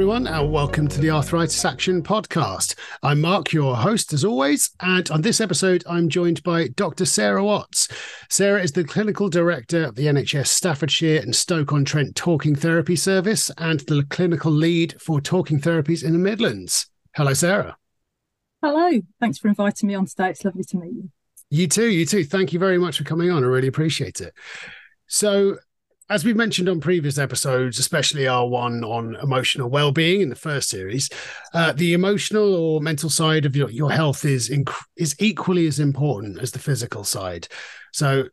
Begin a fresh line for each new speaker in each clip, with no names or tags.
everyone, and welcome to the Arthritis Action Podcast. I'm Marc, your host, as always. And on this episode, I'm joined by Dr. Sarah Watts. Sarah is the Clinical Director of the NHS Staffordshire and Stoke on Trent Talking Therapy Service and the Clinical Lead for Talking Therapies in the Midlands. Hello, Sarah.
Hello. Thanks for inviting me on today. It's lovely to meet you.
You too. You too. Thank you very much for coming on. I really appreciate it. So, as we mentioned on previous episodes, especially our one on emotional well-being in the first series, uh, the emotional or mental side of your, your health is inc- is equally as important as the physical side. So,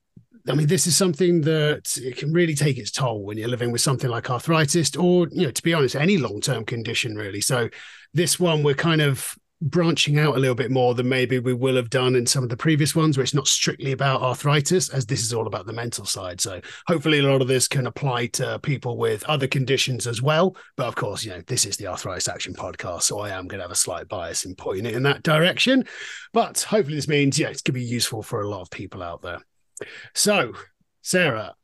I mean, this is something that it can really take its toll when you're living with something like arthritis, or you know, to be honest, any long-term condition really. So, this one we're kind of branching out a little bit more than maybe we will have done in some of the previous ones where it's not strictly about arthritis as this is all about the mental side. So hopefully a lot of this can apply to people with other conditions as well. But of course you know this is the arthritis action podcast so i am going to have a slight bias in pointing it in that direction. But hopefully this means yeah it's going to be useful for a lot of people out there. So sarah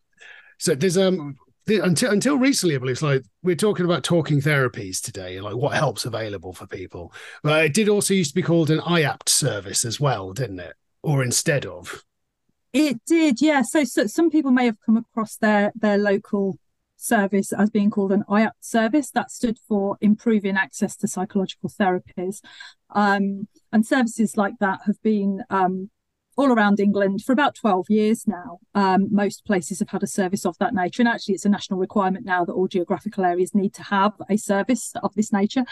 so there's um until until recently, I believe, it's like we're talking about talking therapies today, like what helps available for people. But it did also used to be called an IAPT service as well, didn't it? Or instead of.
It did, yeah. So, so some people may have come across their their local service as being called an IAPT service. That stood for Improving Access to Psychological Therapies. Um, and services like that have been um, all around England for about 12 years now. Um, most places have had a service of that nature. And actually, it's a national requirement now that all geographical areas need to have a service of this nature.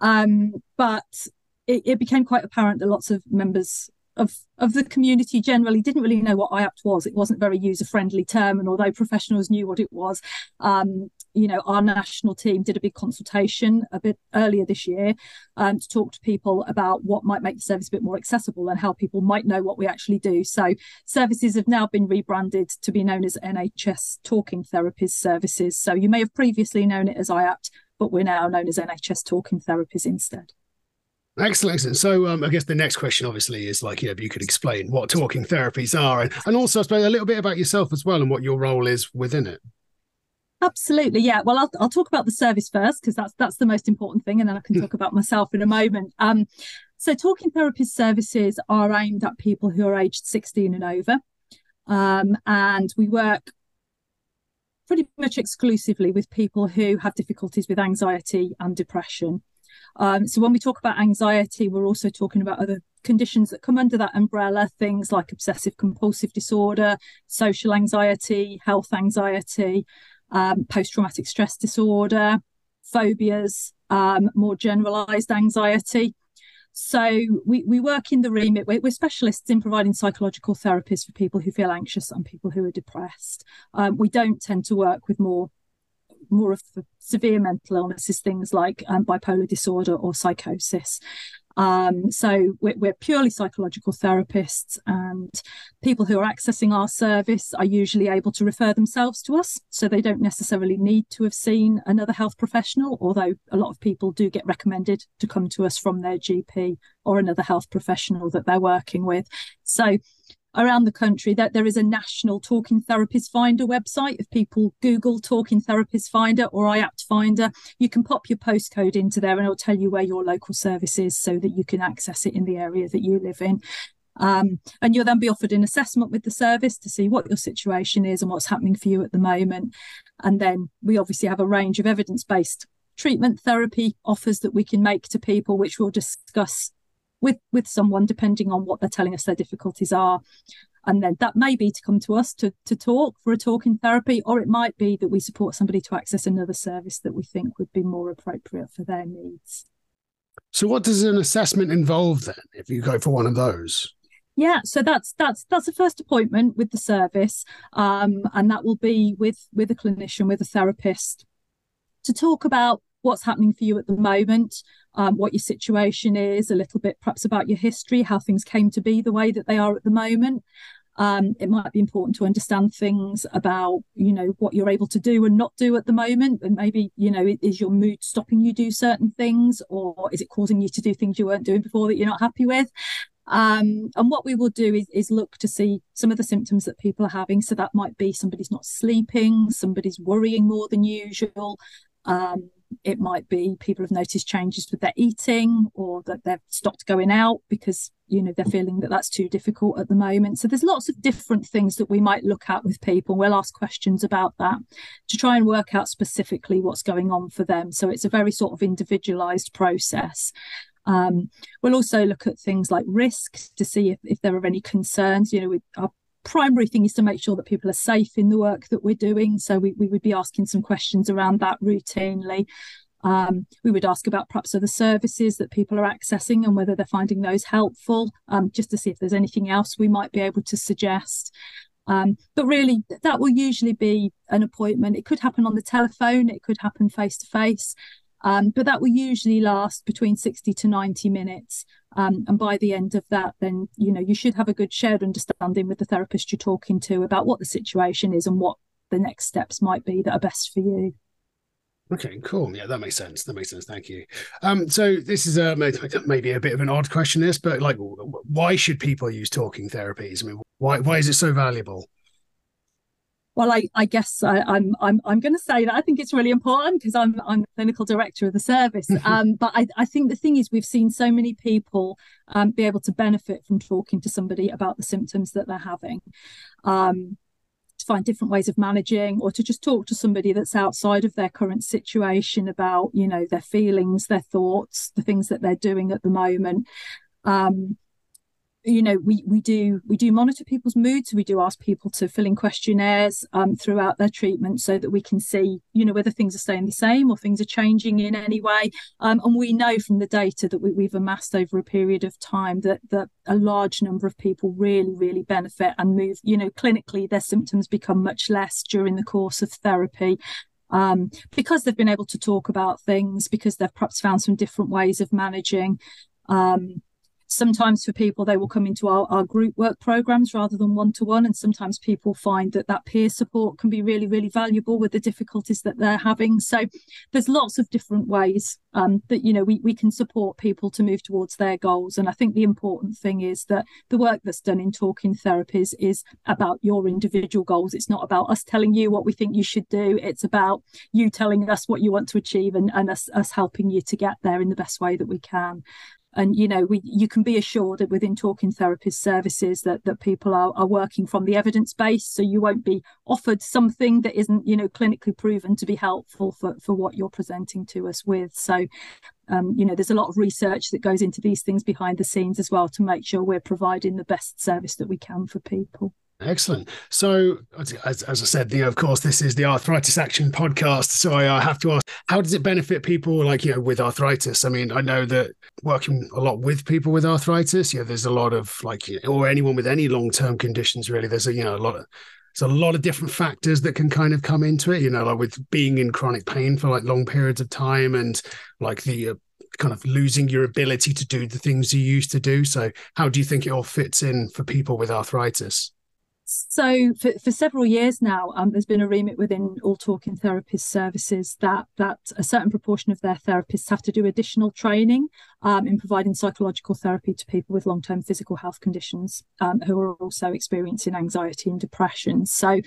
Um, but it, it, became quite apparent that lots of members of, of the community generally didn't really know what IAPT was. It wasn't a very user friendly term. And although professionals knew what it was, um, you know, our national team did a big consultation a bit earlier this year um, to talk to people about what might make the service a bit more accessible and how people might know what we actually do. So, services have now been rebranded to be known as NHS Talking Therapies Services. So, you may have previously known it as IAPT, but we're now known as NHS Talking Therapies instead.
Excellent, excellent. So, um, I guess the next question, obviously, is like, you know, if you could explain what talking therapies are, and, and also, I suppose, a little bit about yourself as well and what your role is within it.
Absolutely, yeah. Well, I'll, I'll talk about the service first because that's that's the most important thing, and then I can talk about myself in a moment. Um, so, talking therapist services are aimed at people who are aged 16 and over, um, and we work pretty much exclusively with people who have difficulties with anxiety and depression. Um, so, when we talk about anxiety, we're also talking about other conditions that come under that umbrella, things like obsessive compulsive disorder, social anxiety, health anxiety um, post traumatic stress disorder, phobias, um, more generalized anxiety. So we, we work in the remit, we're, we're, specialists in providing psychological therapies for people who feel anxious and people who are depressed. Um, we don't tend to work with more more of the severe mental illnesses, things like um, bipolar disorder or psychosis. Um, so we're, we're, purely psychological therapists, and people who are accessing our service are usually able to refer themselves to us. So they don't necessarily need to have seen another health professional, although a lot of people do get recommended to come to us from their GP or another health professional that they're working with. So around the country that there is a national talking therapist finder website. If people google talking therapist finder or IAPT finder you can pop your postcode into there and it'll tell you where your local service is so that you can access it in the area that you live in. Um, and you'll then be offered an assessment with the service to see what your situation is and what's happening for you at the moment. And then we obviously have a range of evidence-based treatment therapy offers that we can make to people which we'll discuss with with someone depending on what they're telling us their difficulties are. And then that may be to come to us to to talk for a talking therapy or it might be that we support somebody to access another service that we think would be more appropriate for their needs.
So what does an assessment involve then if you go for one of those?
Yeah so that's that's that's a first appointment with the service um, and that will be with with a clinician with a therapist to talk about what's happening for you at the moment, um, what your situation is, a little bit perhaps about your history, how things came to be the way that they are at the moment. Um, it might be important to understand things about, you know, what you're able to do and not do at the moment. And maybe, you know, is your mood stopping you do certain things or is it causing you to do things you weren't doing before that you're not happy with? Um, and what we will do is, is look to see some of the symptoms that people are having. So that might be somebody's not sleeping, somebody's worrying more than usual, um, it might be people have noticed changes with their eating or that they've stopped going out because you know they're feeling that that's too difficult at the moment. So there's lots of different things that we might look at with people. We'll ask questions about that to try and work out specifically what's going on for them. So it's a very sort of individualized process. Um, we'll also look at things like risk to see if, if there are any concerns you know with our primary thing is to make sure that people are safe in the work that we're doing. So we, we would be asking some questions around that routinely. Um, we would ask about perhaps other services that people are accessing and whether they're finding those helpful, um, just to see if there's anything else we might be able to suggest. Um, but really, that will usually be an appointment. It could happen on the telephone, it could happen face to face, but that will usually last between 60 to 90 minutes. Um, and by the end of that, then you know you should have a good shared understanding with the therapist you're talking to about what the situation is and what the next steps might be that are best for you.
Okay, cool. Yeah, that makes sense. That makes sense. Thank you. Um, so this is a maybe a bit of an odd question, this, but like, why should people use talking therapies? I mean, why why is it so valuable?
Well, I, I guess I, am I'm I'm, I'm going to say that I think it's really important because I'm I'm clinical director of the service. um, but I, I think the thing is we've seen so many people um, be able to benefit from talking to somebody about the symptoms that they're having. Um, to find different ways of managing or to just talk to somebody that's outside of their current situation about you know their feelings their thoughts the things that they're doing at the moment um, you know we we do we do monitor people's moods. We do ask people to fill in questionnaires um, throughout their treatment so that we can see you know whether things are staying the same or things are changing in any way. Um, and we know from the data that we, we've amassed over a period of time that that a large number of people really really benefit and move you know clinically their symptoms become much less during the course of therapy. Um, because they've been able to talk about things because they've perhaps found some different ways of managing um, sometimes for people they will come into our, our group work programs rather than one-to-one and sometimes people find that that peer support can be really really valuable with the difficulties that they're having. So there's lots of different ways um, that you know we, we can support people to move towards their goals. And i think the important thing is that the work that's done in talking therapies is about your individual goals. It's not about us telling you what we think you should do. It's about you telling us what you want to achieve and, and us, us helping you to get there in the best way that we can and you know we you can be assured that within talking therapist services that that people are, are working from the evidence base. So you won't be offered something that isn't you know clinically proven to be helpful for for what you're presenting to us with. So um, you know there's a lot of research that goes into these things behind the scenes as well to make sure we're providing the best service that we can for people
Excellent. So, as, as I said, you know, of course, this is the Arthritis Action podcast. So, I have to ask, how does it benefit people like you know with arthritis? I mean, I know that working a lot with people with arthritis, you know, there's a lot of like, or anyone with any long term conditions, really. There's a you know a lot of there's a lot of different factors that can kind of come into it. You know, like with being in chronic pain for like long periods of time, and like the uh, kind of losing your ability to do the things you used to do. So, how do you think it all fits in for people with arthritis?
So for, for several years now, um, there's been a remit within all talking therapist services that that a certain proportion of their therapists have to do additional training um, in providing psychological therapy to people with long-term physical health conditions um, who are also experiencing anxiety and depression. So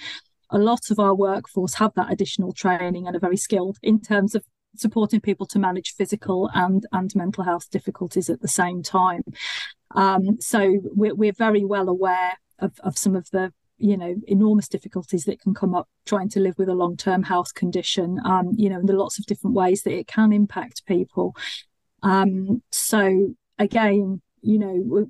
a lot of our workforce have that additional training and are very skilled in terms of supporting people to manage physical and and mental health difficulties at the same time. Um, so we're, we're very well aware of, of some of the you know enormous difficulties that can come up trying to live with a long-term health condition um you know and the lots of different ways that it can impact people um so again you know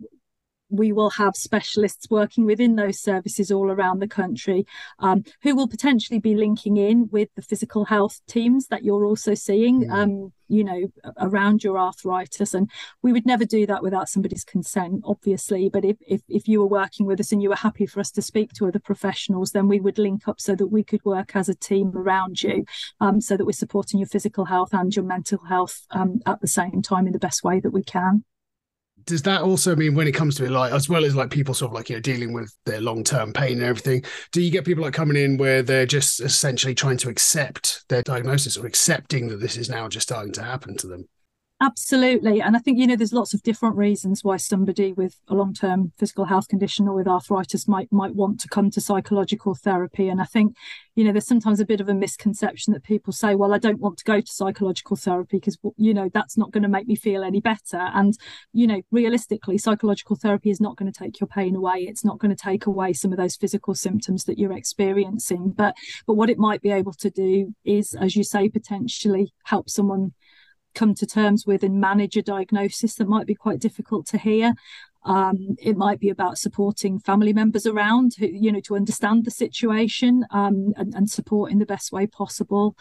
we will have specialists working within those services all around the country um, who will potentially be linking in with the physical health teams that you're also seeing, mm. um, you know, around your arthritis. And we would never do that without somebody's consent, obviously. But if, if, if you were working with us and you were happy for us to speak to other professionals, then we would link up so that we could work as a team around you um, so that we're supporting your physical health and your mental health um, at the same time in the best way that we can
does that also mean when it comes to it, like as well as like people sort of like you know dealing with their long term pain and everything? Do you get people like coming in where they're just essentially trying to accept their diagnosis or accepting that this is now just starting to happen to them?
Absolutely. And I think, you know, there's lots of different reasons why somebody with a long term physical health condition or with arthritis might might want to come to psychological therapy. And I think, you know, there's sometimes a bit of a misconception that people say, well, I don't want to go to psychological therapy because, you know, that's not going to make me feel any better. And, you know, realistically, psychological therapy is not going to take your pain away. It's not going to take away some of those physical symptoms that you're experiencing. But but what it might be able to do is, as you say, potentially help someone come to terms with and manage a diagnosis that might be quite difficult to hear. Um, it might be about supporting family members around who, you know, to understand the situation um, and, and, support in the best way possible.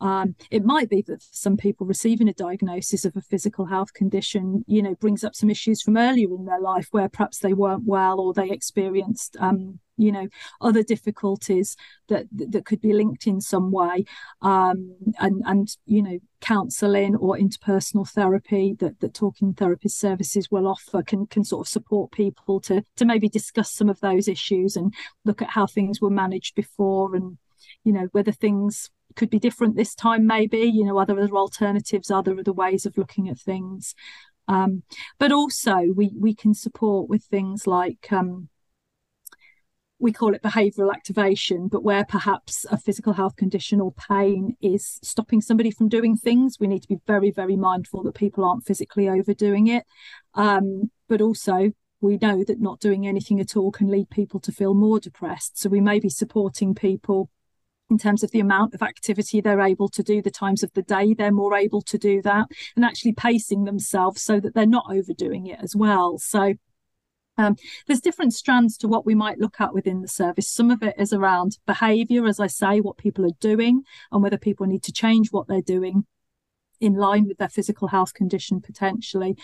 Um, it might be that for some people receiving a diagnosis of a physical health condition, you know, brings up some issues from earlier in their life where perhaps they weren't well or they experienced um, you know other difficulties that that could be linked in some way um, and and you know counseling or interpersonal therapy that that talking therapist services will offer can can sort of support people to to maybe discuss some of those issues and look at how things were managed before and you know whether things could be different this time maybe you know are there other alternatives are there other ways of looking at things. Um, but also we we can support with things like um, we call it behavioral activation, but where perhaps a physical health condition or pain is stopping somebody from doing things, we need to be very, very mindful that people aren't physically overdoing it. Um, but also, we know that not doing anything at all can lead people to feel more depressed. So we may be supporting people in terms of the amount of activity they're able to do, the times of the day they're more able to do that, and actually pacing themselves so that they're not overdoing it as well. So um, there's different strands to what we might look at within the service. Some of it is around behaviour, as I say, what people are doing, and whether people need to change what they're doing in line with their physical health condition potentially.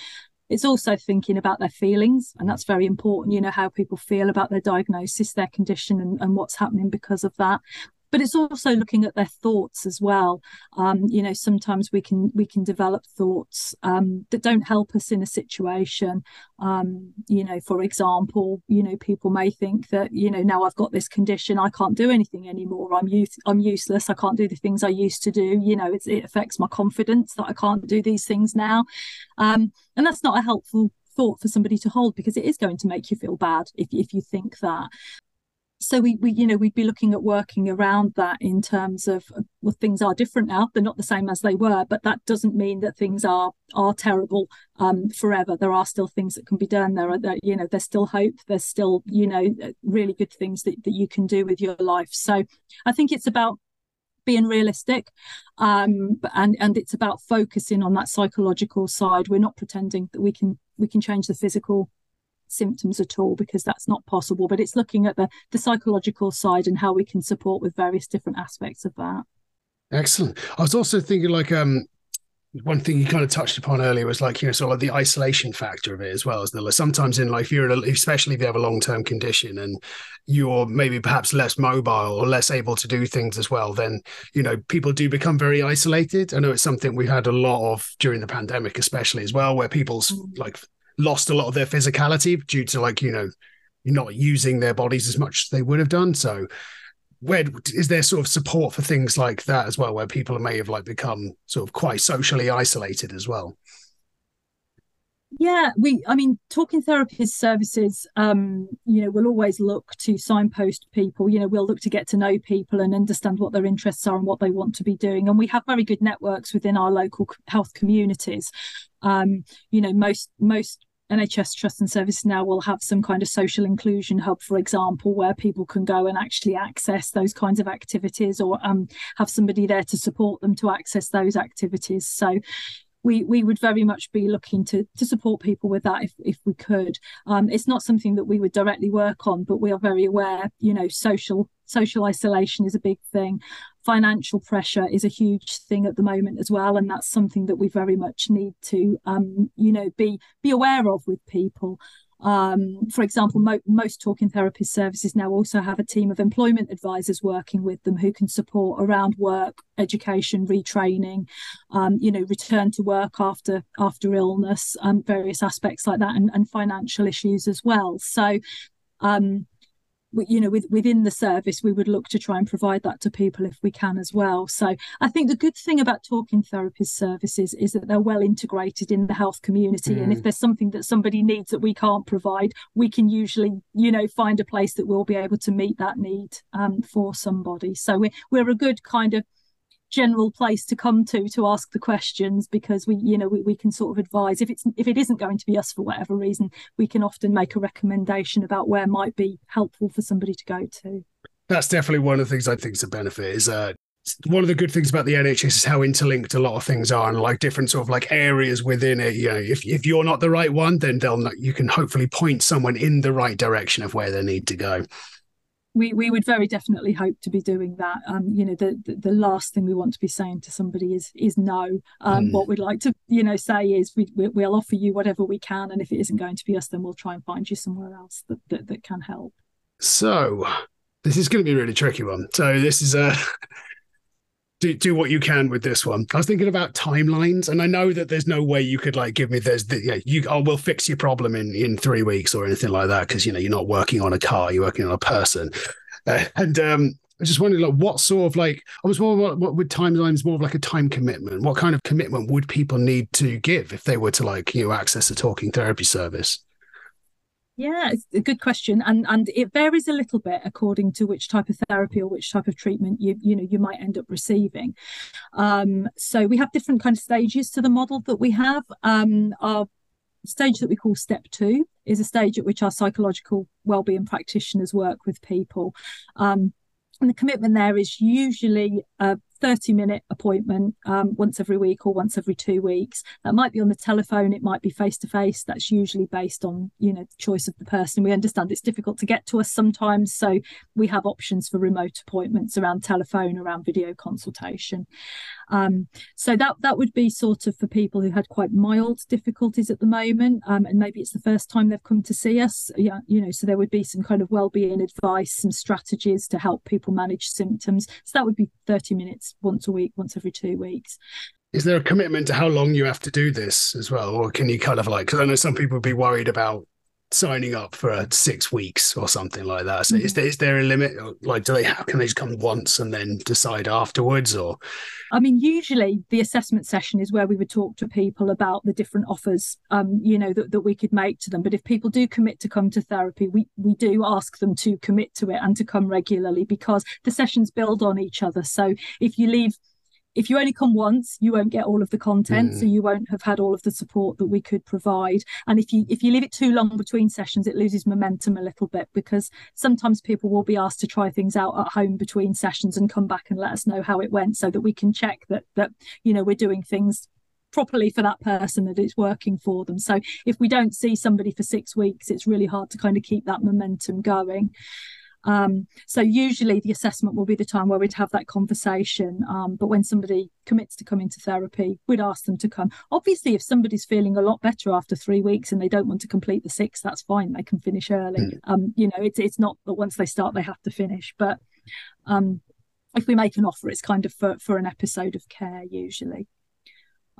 It's also thinking about their feelings, and that's very important. You know, how people feel about their diagnosis, their condition, and, and what's happening because of that but it's also looking at their thoughts as well. Um, you know sometimes we can we can develop thoughts um, that don't help us in a situation. Um, you know for example you know people may think that you know now i've got this condition i can't do anything anymore. I'm youth i'm useless. I can't do the things i used to do. You know it affects my confidence that i can't do these things now. Um, and that's not a helpful thought for somebody to hold because it is going to make you feel bad if, if you think that so we, we you know we'd be looking at working around that in terms of well things are different now. They're not the same as they were but that doesn't mean that things are are terrible um, forever. There are still things that can be done. There are there, you know there's still hope. There's still you know really good things that, that you can do with your life. So i think it's about being realistic um, and and it's about focusing on that psychological side. We're not pretending that we can we can change the physical symptoms at all because that's not possible but it's looking at the the psychological side and how we can support with various different aspects of that.
Excellent. I was also thinking like um one thing you kind of touched upon earlier was like you know sort of the isolation factor of it as well as the sometimes in life you're especially if you have a long-term condition and you're maybe perhaps less mobile or less able to do things as well then you know people do become very isolated. I know it's something we've had a lot of during the pandemic especially as well where people's mm. like lost a lot of their physicality due to like you know not using their bodies as much as they would have done. So where is there sort of support for things like that as well where people may have like become sort of quite socially isolated as well?
Yeah we i mean talking therapist services um you know we'll always look to signpost people. You know we'll look to get to know people and understand what their interests are and what they want to be doing. And we have very good networks within our local health communities. Um you know most most NHS Trust and Service now will have some kind of social inclusion hub, for example, where people can go and actually access those kinds of activities or um, have somebody there to support them to access those activities. So we we would very much be looking to to support people with that if if we could. Um, it's not something that we would directly work on, but we are very aware. You know, social social isolation is a big thing. Financial pressure is a huge thing at the moment as well, and that's something that we very much need to um, you know be be aware of with people. Um, for example, mo- most talking therapist services now also have a team of employment advisors working with them who can support around work, education, retraining, um, you know, return to work after after illness, um, various aspects like that, and, and financial issues as well. So, um, you know with, within the service we would look to try and provide that to people if we can as well so i think the good thing about talking therapist services is that they're well integrated in the health community mm. and if mm. there's something that somebody needs that we can't provide we can usually you know find a place that we'll be able to meet that need um, for somebody so we're, we're a good kind of general place to come to to ask the questions because we you know we, we can sort of advise. If it's if it isn't going to be us for whatever reason we can often make a recommendation about where might be helpful for somebody to go to.
That's definitely one of the things i think is a benefit is uh one of the good things about the NHS is how interlinked a lot of things are and like different sort of like areas within it. You know, if, if you're not the right one, then they'll you can hopefully point someone in the right direction of where they need to go
we we would very definitely hope to be doing that. Um, you know, the, the, the last thing we want to be saying to somebody is is no. Um, mm. What we'd like to you know say is we, we will offer you whatever we can, and if it isn't going to be us, then we'll try and find you somewhere else that that, that can help.
So this is going to be a really tricky one. So this is a. do, do what you can with this one. I was thinking about timelines, and I know that there's no way you could like give me there's the yeah you oh we'll fix your problem in in three weeks or anything like that because you know you're not working on a car, you're working on a person, uh, and um. I just wondering, like, what sort of like, I was more what, what would timelines more of like a time commitment? What kind of commitment would people need to give if they were to like, you know, access a talking therapy service?
Yeah, it's a good question, and and it varies a little bit according to which type of therapy or which type of treatment you you know you might end up receiving. Um, so we have different kind of stages to the model that we have. Um, our stage that we call step two is a stage at which our psychological well-being practitioners work with people. Um, and the commitment there is usually a 30 minute appointment um, once every week or once every two weeks. That might be on the telephone it might be face to face that's usually based on you know the choice of the person. We understand it's difficult to get to us sometimes so we have options for remote appointments around telephone around video consultation um, so that that would be sort of for people who had quite mild difficulties at the moment um, and maybe it's the first time they've come to see us yeah you know so there would be some kind of well-being advice some strategies to help people manage symptoms so that would be 30 minutes once a week, once every two weeks.
Is there a commitment to how long you have to do this as well? Or can you kind of like, because I know some people would be worried about signing up for six weeks or something like that. So mm-hmm. is there is there a limit? Like, do they how can they just come once and then decide afterwards? Or
I mean, usually the assessment session is where we would talk to people about the different offers, um, you know, that, that we could make to them. But if people do commit to come to therapy, we we do ask them to commit to it and to come regularly because the sessions build on each other. So if you leave if you only come once you won't get all of the content mm. so you won't have had all of the support that we could provide. And if you if you leave it too long between sessions it loses momentum a little bit because sometimes people will be asked to try things out at home between sessions and come back and let us know how it went so that we can check that that you know we're doing things properly for that person that it's working for them. So if we don't see somebody for 6 weeks it's really hard to kind of keep that momentum going um, so usually the assessment will be the time where we'd have that conversation. Um, but when somebody commits to come into therapy, we'd ask them to come. Obviously, if somebody's feeling a lot better after three weeks and they don't want to complete the six, that's fine. They can finish early. Mm. Um, you know, it's it's not that once they start they have to finish, but um, if we make an offer, it's kind of for, for an episode of care usually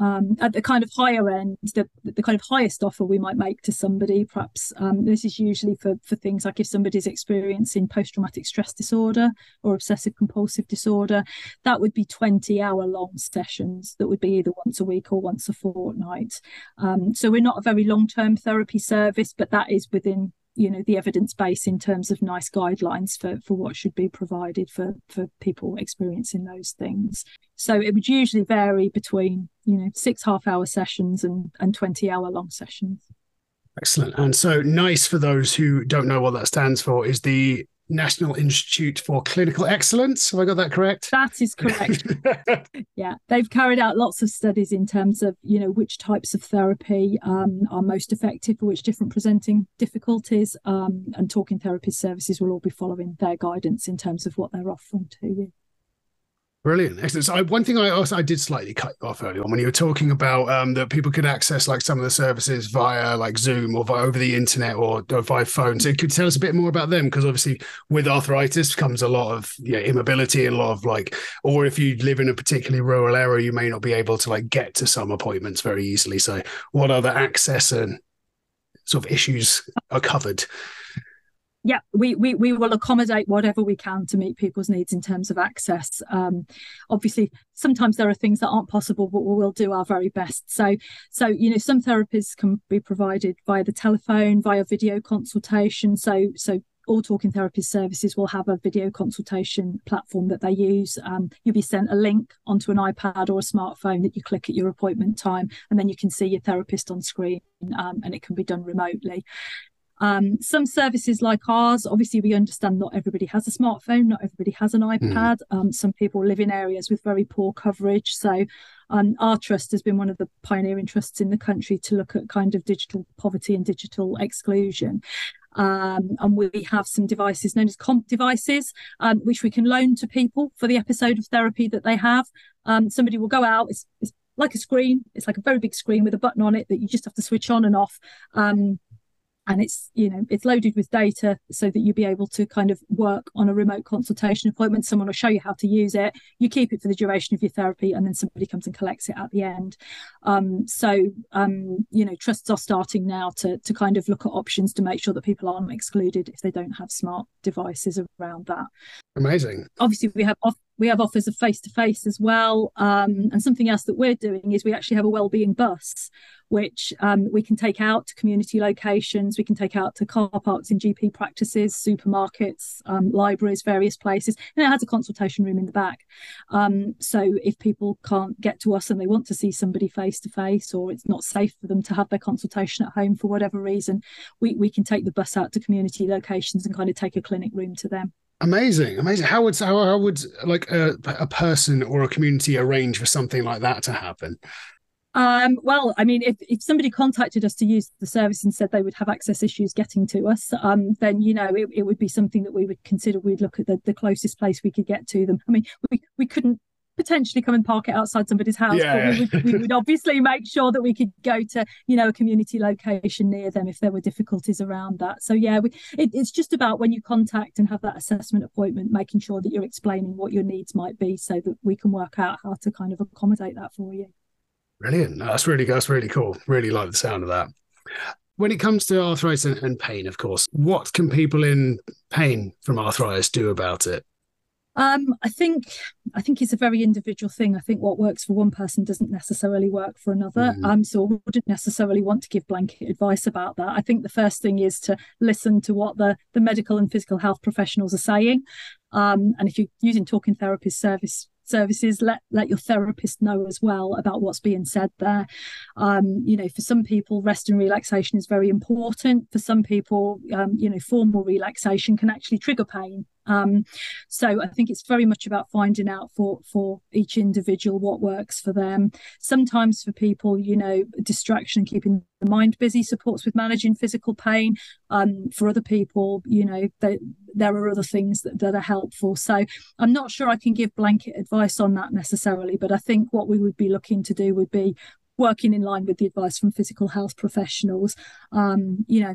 um, at the kind of higher end, the, the kind of highest offer we might make to somebody, perhaps um, this is usually for, for things like if somebody's experiencing post traumatic stress disorder or obsessive compulsive disorder, that would be 20 hour long sessions that would be either once a week or once a fortnight. Um, so we're not a very long term therapy service, but that is within you know the evidence base in terms of NICE guidelines for for what should be provided for for people experiencing those things. So it would usually vary between you know six half hour sessions and and 20 hour long sessions.
Excellent. And so NICE for those who don't know what that stands for is the National Institute for Clinical Excellence. Have I got that correct?
That is correct. yeah, they've carried out lots of studies in terms of you know which types of therapy um, are most effective for which different presenting difficulties, um, and talking therapy services will all be following their guidance in terms of what they're offering to you.
Brilliant, excellent. So I, one thing I also I did slightly cut you off earlier on when you were talking about um, that people could access like some of the services via like Zoom or via over the internet or, or via phone. So could you tell us a bit more about them because obviously with arthritis comes a lot of you know, immobility and a lot of like, or if you live in a particularly rural area, you may not be able to like get to some appointments very easily. So what other access and sort of issues are covered?
Yeah, we, we we will accommodate whatever we can to meet people's needs in terms of access. Um, obviously, sometimes there are things that aren't possible, but we will do our very best. So, so you know, some therapies can be provided via the telephone, via video consultation. So, so all talking therapy services will have a video consultation platform that they use. Um, you'll be sent a link onto an iPad or a smartphone that you click at your appointment time, and then you can see your therapist on screen, um, and it can be done remotely. Um, some services like ours, obviously, we understand not everybody has a smartphone, not everybody has an hmm. iPad. Mm. Um, some people live in areas with very poor coverage. So, um, our trust has been one of the pioneering trusts in the country to look at kind of digital poverty and digital exclusion. Um, and we have some devices known as comp devices, um, which we can loan to people for the episode of therapy that they have. Um, somebody will go out, it's, it's, like a screen, it's like a very big screen with a button on it that you just have to switch on and off. And it's you know it's loaded with data so that you'll be able to kind of work on a remote consultation appointment. Someone will show you how to use it. You keep it for the duration of your therapy and then somebody comes and collects it at the end. Um, so um, you know trusts are starting now to to kind of look at options to make sure that people aren't excluded if they don't have smart devices around that.
Amazing.
Obviously we have off- we have offers of face to face as well um, and something else that we're doing is we actually have a wellbeing bus which um, we can take out to community locations, we can take out to car parks in GP practices, supermarkets, um, libraries, various places. And it has a consultation room in the back. Um, so if people can't get to us and they want to see somebody face to face, or it's not safe for them to have their consultation at home for whatever reason, we, we can take the bus out to community locations and kind of take a clinic room to them.
Amazing, amazing. How would how, how would like a, a person or a community arrange for something like that to happen?
Um, well, I mean, if, if somebody contacted us to use the service and said they would have access issues getting to us, um, then you know it, it would be something that we would consider. We'd look at the, the closest place we could get to them. I mean, we, we couldn't potentially come and park it outside somebody's house, yeah. but we would, we would obviously make sure that we could go to you know a community location near them if there were difficulties around that. So yeah, we, it, it's just about when you contact and have that assessment appointment, making sure that you're explaining what your needs might be, so that we can work out how to kind of accommodate that for you.
Brilliant. That's really that's really cool. Really like the sound of that. When it comes to arthritis and, and pain, of course, what can people in pain from arthritis do about it?
Um, I think I think it's a very individual thing. I think what works for one person doesn't necessarily work for another. Mm-hmm. Um, so I wouldn't necessarily want to give blanket advice about that. I think the first thing is to listen to what the the medical and physical health professionals are saying. Um, and if you're using talking therapist service services let let your therapist know as well about what's being said there um, you know for some people rest and relaxation is very important for some people um, you know formal relaxation can actually trigger pain um, so I think it's very much about finding out for for each individual what works for them. Sometimes for people, you know, distraction, keeping the mind busy supports with managing physical pain. Um, for other people, you know, they, there are other things that, that are helpful. So I'm not sure I can give blanket advice on that necessarily, but I think what we would be looking to do would be working in line with the advice from physical health professionals. Um, you know,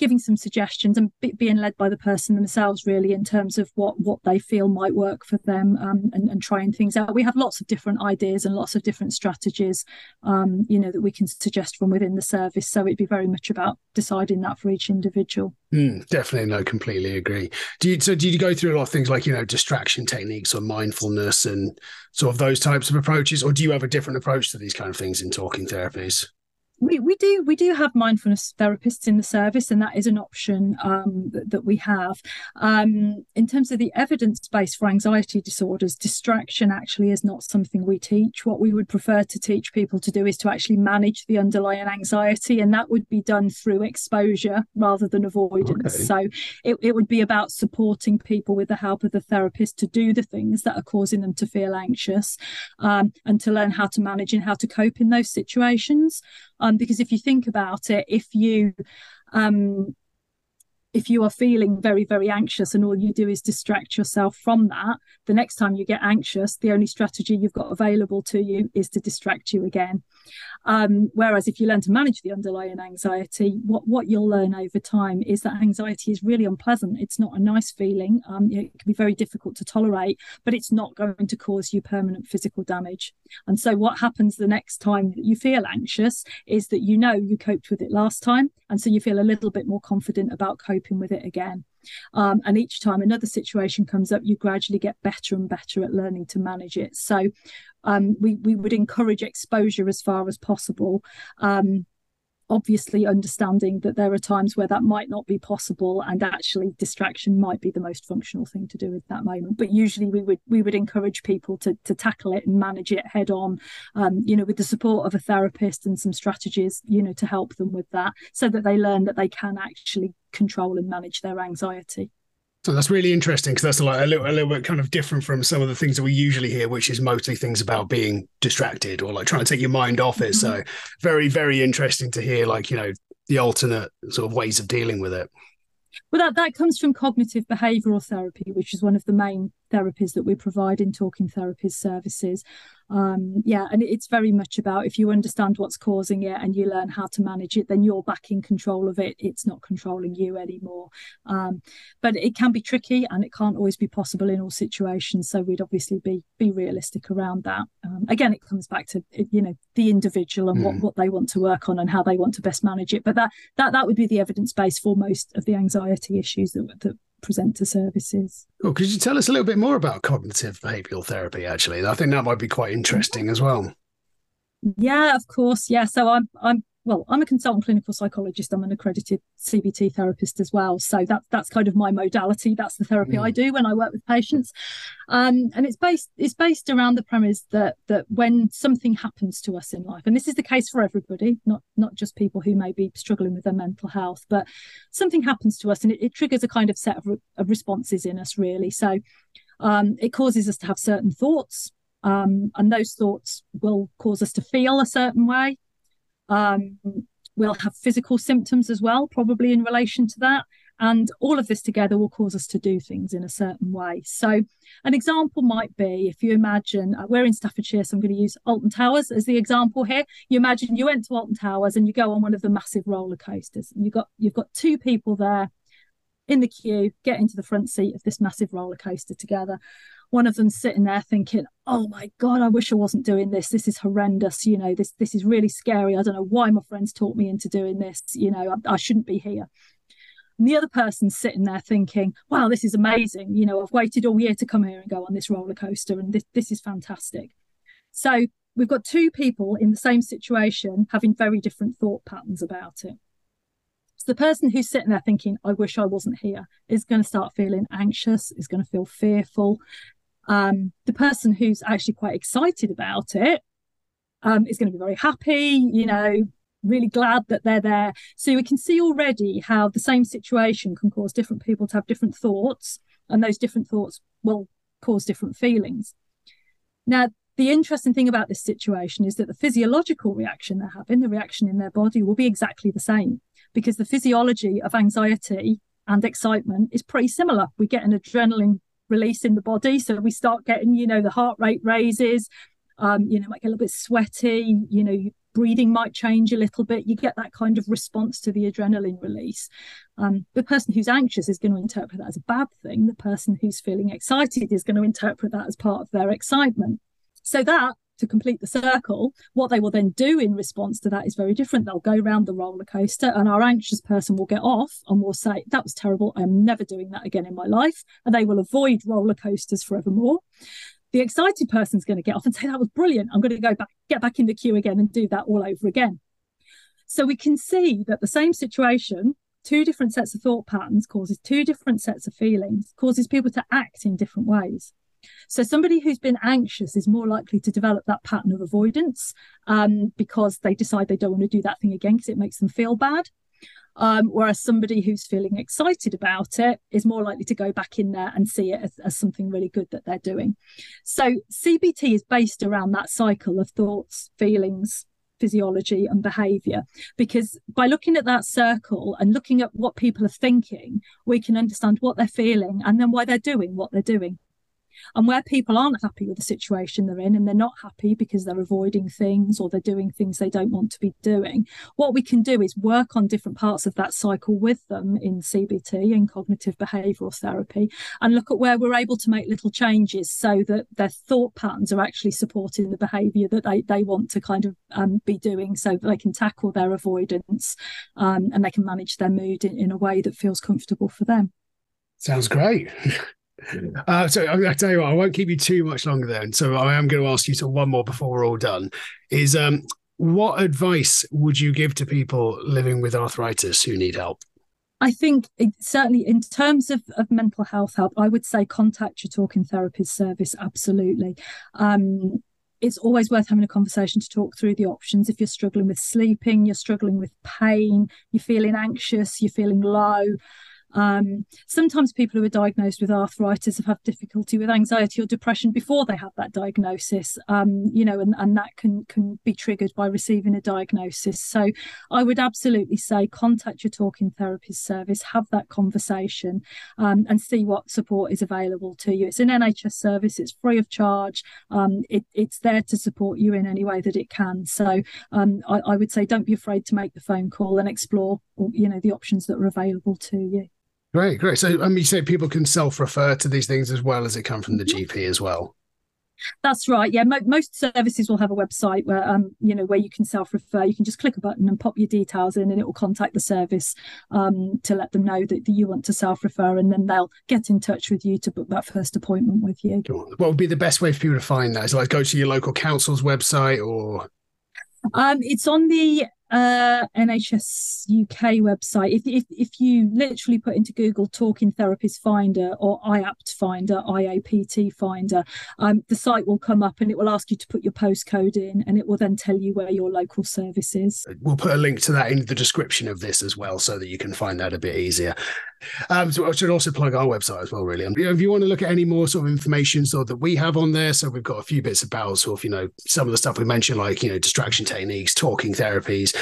giving some suggestions and be, being led by the person themselves really in terms of what what they feel might work for them um, and, and, trying things out. We have lots of different ideas and lots of different strategies um, you know that we can suggest from within the service. So it'd be very much about deciding that for each individual.
Mm, definitely. No completely agree. Do you so do you go through a lot of things like you know distraction techniques or mindfulness and sort of those types of approaches? Or do you have a different approach to these kind of things in talking therapies
we, we do we do have mindfulness therapists in the service and that is an option um, that, that, we have. Um, in terms of the evidence base for anxiety disorders distraction actually is not something we teach. What we would prefer to teach people to do is to actually manage the underlying anxiety and that would be done through exposure rather than avoidance. Okay. so it, it would be about supporting people with the help of the therapist to do the things that are causing them to feel anxious um, and to learn how to manage and how to cope in those situations um, because if you think about it, if you um, if you are feeling very, very anxious and all you do is distract yourself from that, the next time you get anxious, the only strategy you've got available to you is to distract you again. Um, whereas if you learn to manage the underlying anxiety, what, what you'll learn over time is that anxiety is really unpleasant. It's not a nice feeling. Um, it can be very difficult to tolerate, but it's not going to cause you permanent physical damage. And so what happens the next time that you feel anxious is that you know you coped with it last time. And so you feel a little bit more confident about coping with it again. Um, and each time another situation comes up, you gradually get better and better at learning to manage it. So um, we, we would encourage exposure as far as possible. Um, obviously understanding that there are times where that might not be possible and actually distraction might be the most functional thing to do at that moment but usually we would we would encourage people to to tackle it and manage it head on um, you know with the support of a therapist and some strategies you know to help them with that so that they learn that they can actually control and manage their anxiety
so that's really interesting because that's like a little, a little bit kind of different from some of the things that we usually hear, which is mostly things about being distracted or like trying to take your mind off it. Mm-hmm. So very, very interesting to hear, like you know, the alternate sort of ways of dealing with it.
Well, that, that comes from cognitive behavioural therapy, which is one of the main therapies that we provide in talking therapies services. Um, yeah, and it's very much about if you understand what's causing it and you learn how to manage it, then you're back in control of it. It's not controlling you anymore. Um, but it can be tricky and it can't always be possible in all situations. So we'd obviously be be realistic around that. Um, again, it comes back to you know the individual and mm. what, what they want to work on and how they want to best manage it. But that that that would be the evidence base for most of the anxiety issues that that to services.
Well, could you tell us a little bit more about cognitive behavioral therapy? Actually, I think that might be quite interesting as well.
Yeah, of course. Yeah, so I'm I'm well, I'm a consultant clinical psychologist. I'm an accredited CBT therapist as well. So that's that's kind of my modality. That's the therapy mm. I do when I work with patients. Um, and it's based it's based around the premise that that when something happens to us in life, and this is the case for everybody, not not just people who may be struggling with their mental health, but something happens to us and it, it triggers a kind of set of, re- of responses in us, really. So um, it causes us to have certain thoughts, um, and those thoughts will cause us to feel a certain way um, we'll have physical symptoms as well, probably in relation to that. And all of this together will cause us to do things in a certain way. So, an example might be if you imagine uh, we're in Staffordshire, so I'm going to use Alton Towers as the example here. You imagine you went to Alton Towers and you go on one of the massive roller coasters. And you've got you've got two people there in the queue, get into the front seat of this massive roller coaster together one of them sitting there thinking, "Oh my god, I wish I wasn't doing this. This is horrendous. You know, this this is really scary. I don't know why my friends taught me into doing this. You know, I, I shouldn't be here." And the other person's sitting there thinking, "Wow, this is amazing. You know, I've waited all year to come here and go on this roller coaster, and this this is fantastic." So we've got two people in the same situation having very different thought patterns about it. So the person who's sitting there thinking, I wish I wasn't here, is going to start feeling anxious, is going to feel fearful, um, the person who's actually quite excited about it um, is going to be very happy, you know, really glad that they're there. So we can see already how the same situation can cause different people to have different thoughts, and those different thoughts will cause different feelings. Now, the interesting thing about this situation is that the physiological reaction they're having, the reaction in their body, will be exactly the same because the physiology of anxiety and excitement is pretty similar. We get an adrenaline release in the body. So we start getting, you know, the heart rate raises, um, you know, might get a little bit sweaty, you know, breathing might change a little bit. You get that kind of response to the adrenaline release. Um, the person who's anxious is going to interpret that as a bad thing. The person who's feeling excited is going to interpret that as part of their excitement. So that to complete the circle, what they will then do in response to that is very different. They'll go around the roller coaster, and our anxious person will get off and will say, That was terrible. I'm never doing that again in my life. And they will avoid roller coasters forevermore. The excited person's going to get off and say, That was brilliant. I'm going to go back, get back in the queue again and do that all over again. So we can see that the same situation, two different sets of thought patterns, causes two different sets of feelings, causes people to act in different ways. So somebody who's been anxious is more likely to develop that pattern of avoidance um, because they decide they don't want to do that thing again because it makes them feel bad. Um, whereas somebody who's feeling excited about it is more likely to go back in there and see it as, as something really good that they're doing. So CBT is based around that cycle of thoughts, feelings, physiology and behavior because by looking at that circle and looking at what people are thinking we can understand what they're feeling and then why they're doing what they're doing and where people aren't happy with the situation they're in and they're not happy because they're avoiding things or they're doing things they don't want to be doing, what we can do is work on different parts of that cycle with them in CBT and cognitive behavioral therapy and look at where we're able to make little changes so that their thought patterns are actually supporting the behavior that they, they want to kind of um, be doing so that they can tackle their avoidance um, and they can manage their mood in, in a way that feels comfortable for them.
Sounds great. Uh, so I, I tell you what, I won't keep you too much longer then. So I am going to ask you to one more before we're all done. Is um, what advice would you give to people living with arthritis who need help?
I think it, certainly in terms of, of mental health help, I would say contact your talking therapist service. Absolutely. Um, it's always worth having a conversation to talk through the options. If you're struggling with sleeping, you're struggling with pain, you're feeling anxious, you're feeling low, um, sometimes people who are diagnosed with arthritis have had difficulty with anxiety or depression before they have that diagnosis, um, you know, and, and that can, can be triggered by receiving a diagnosis. So I would absolutely say contact your talking therapist service, have that conversation um, and see what support is available to you. It's an NHS service, it's free of charge, um, it, it's there to support you in any way that it can. So um, I, I would say don't be afraid to make the phone call and explore, you know, the options that are available to you.
Great, great. So, I mean, you say people can self-refer to these things as well as it come from the. GP as well.
That's right. Yeah, mo- most services will have a website where, um, you know, where you can self-refer. You can just click a button and pop your details in, and it will contact the service um, to let them know that, that you want to self-refer, and then they'll get in touch with you to book that first appointment with you.
What would be the best way for people to find that? Is like go to your local council's website, or
um, it's on the uh, NHS UK website. If, if if you literally put into Google Talking Therapist Finder or IAPT Finder, IAPT Finder, um, the site will come up and it will ask you to put your postcode in, and it will then tell you where your local service is.
We'll put a link to that in the description of this as well, so that you can find that a bit easier. Um, so I should also plug our website as well, really. And if you want to look at any more sort of information sort of that we have on there, so we've got a few bits about sort of, you know, some of the stuff we mentioned, like, you know, distraction techniques, talking therapies,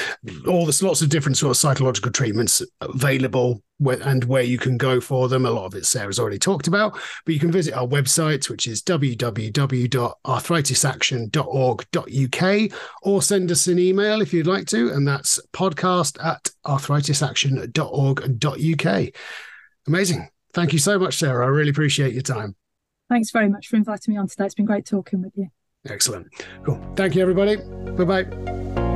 all this lots of different sort of psychological treatments available and where you can go for them. A lot of it Sarah's already talked about, but you can visit our website, which is www.arthritisaction.org.uk, or send us an email if you'd like to, and that's podcast at arthritisaction.org.uk. Amazing. Thank you so much, Sarah. I really appreciate your time.
Thanks very much for inviting me on today. It's been great talking with you.
Excellent. Cool. Thank you, everybody. Bye bye.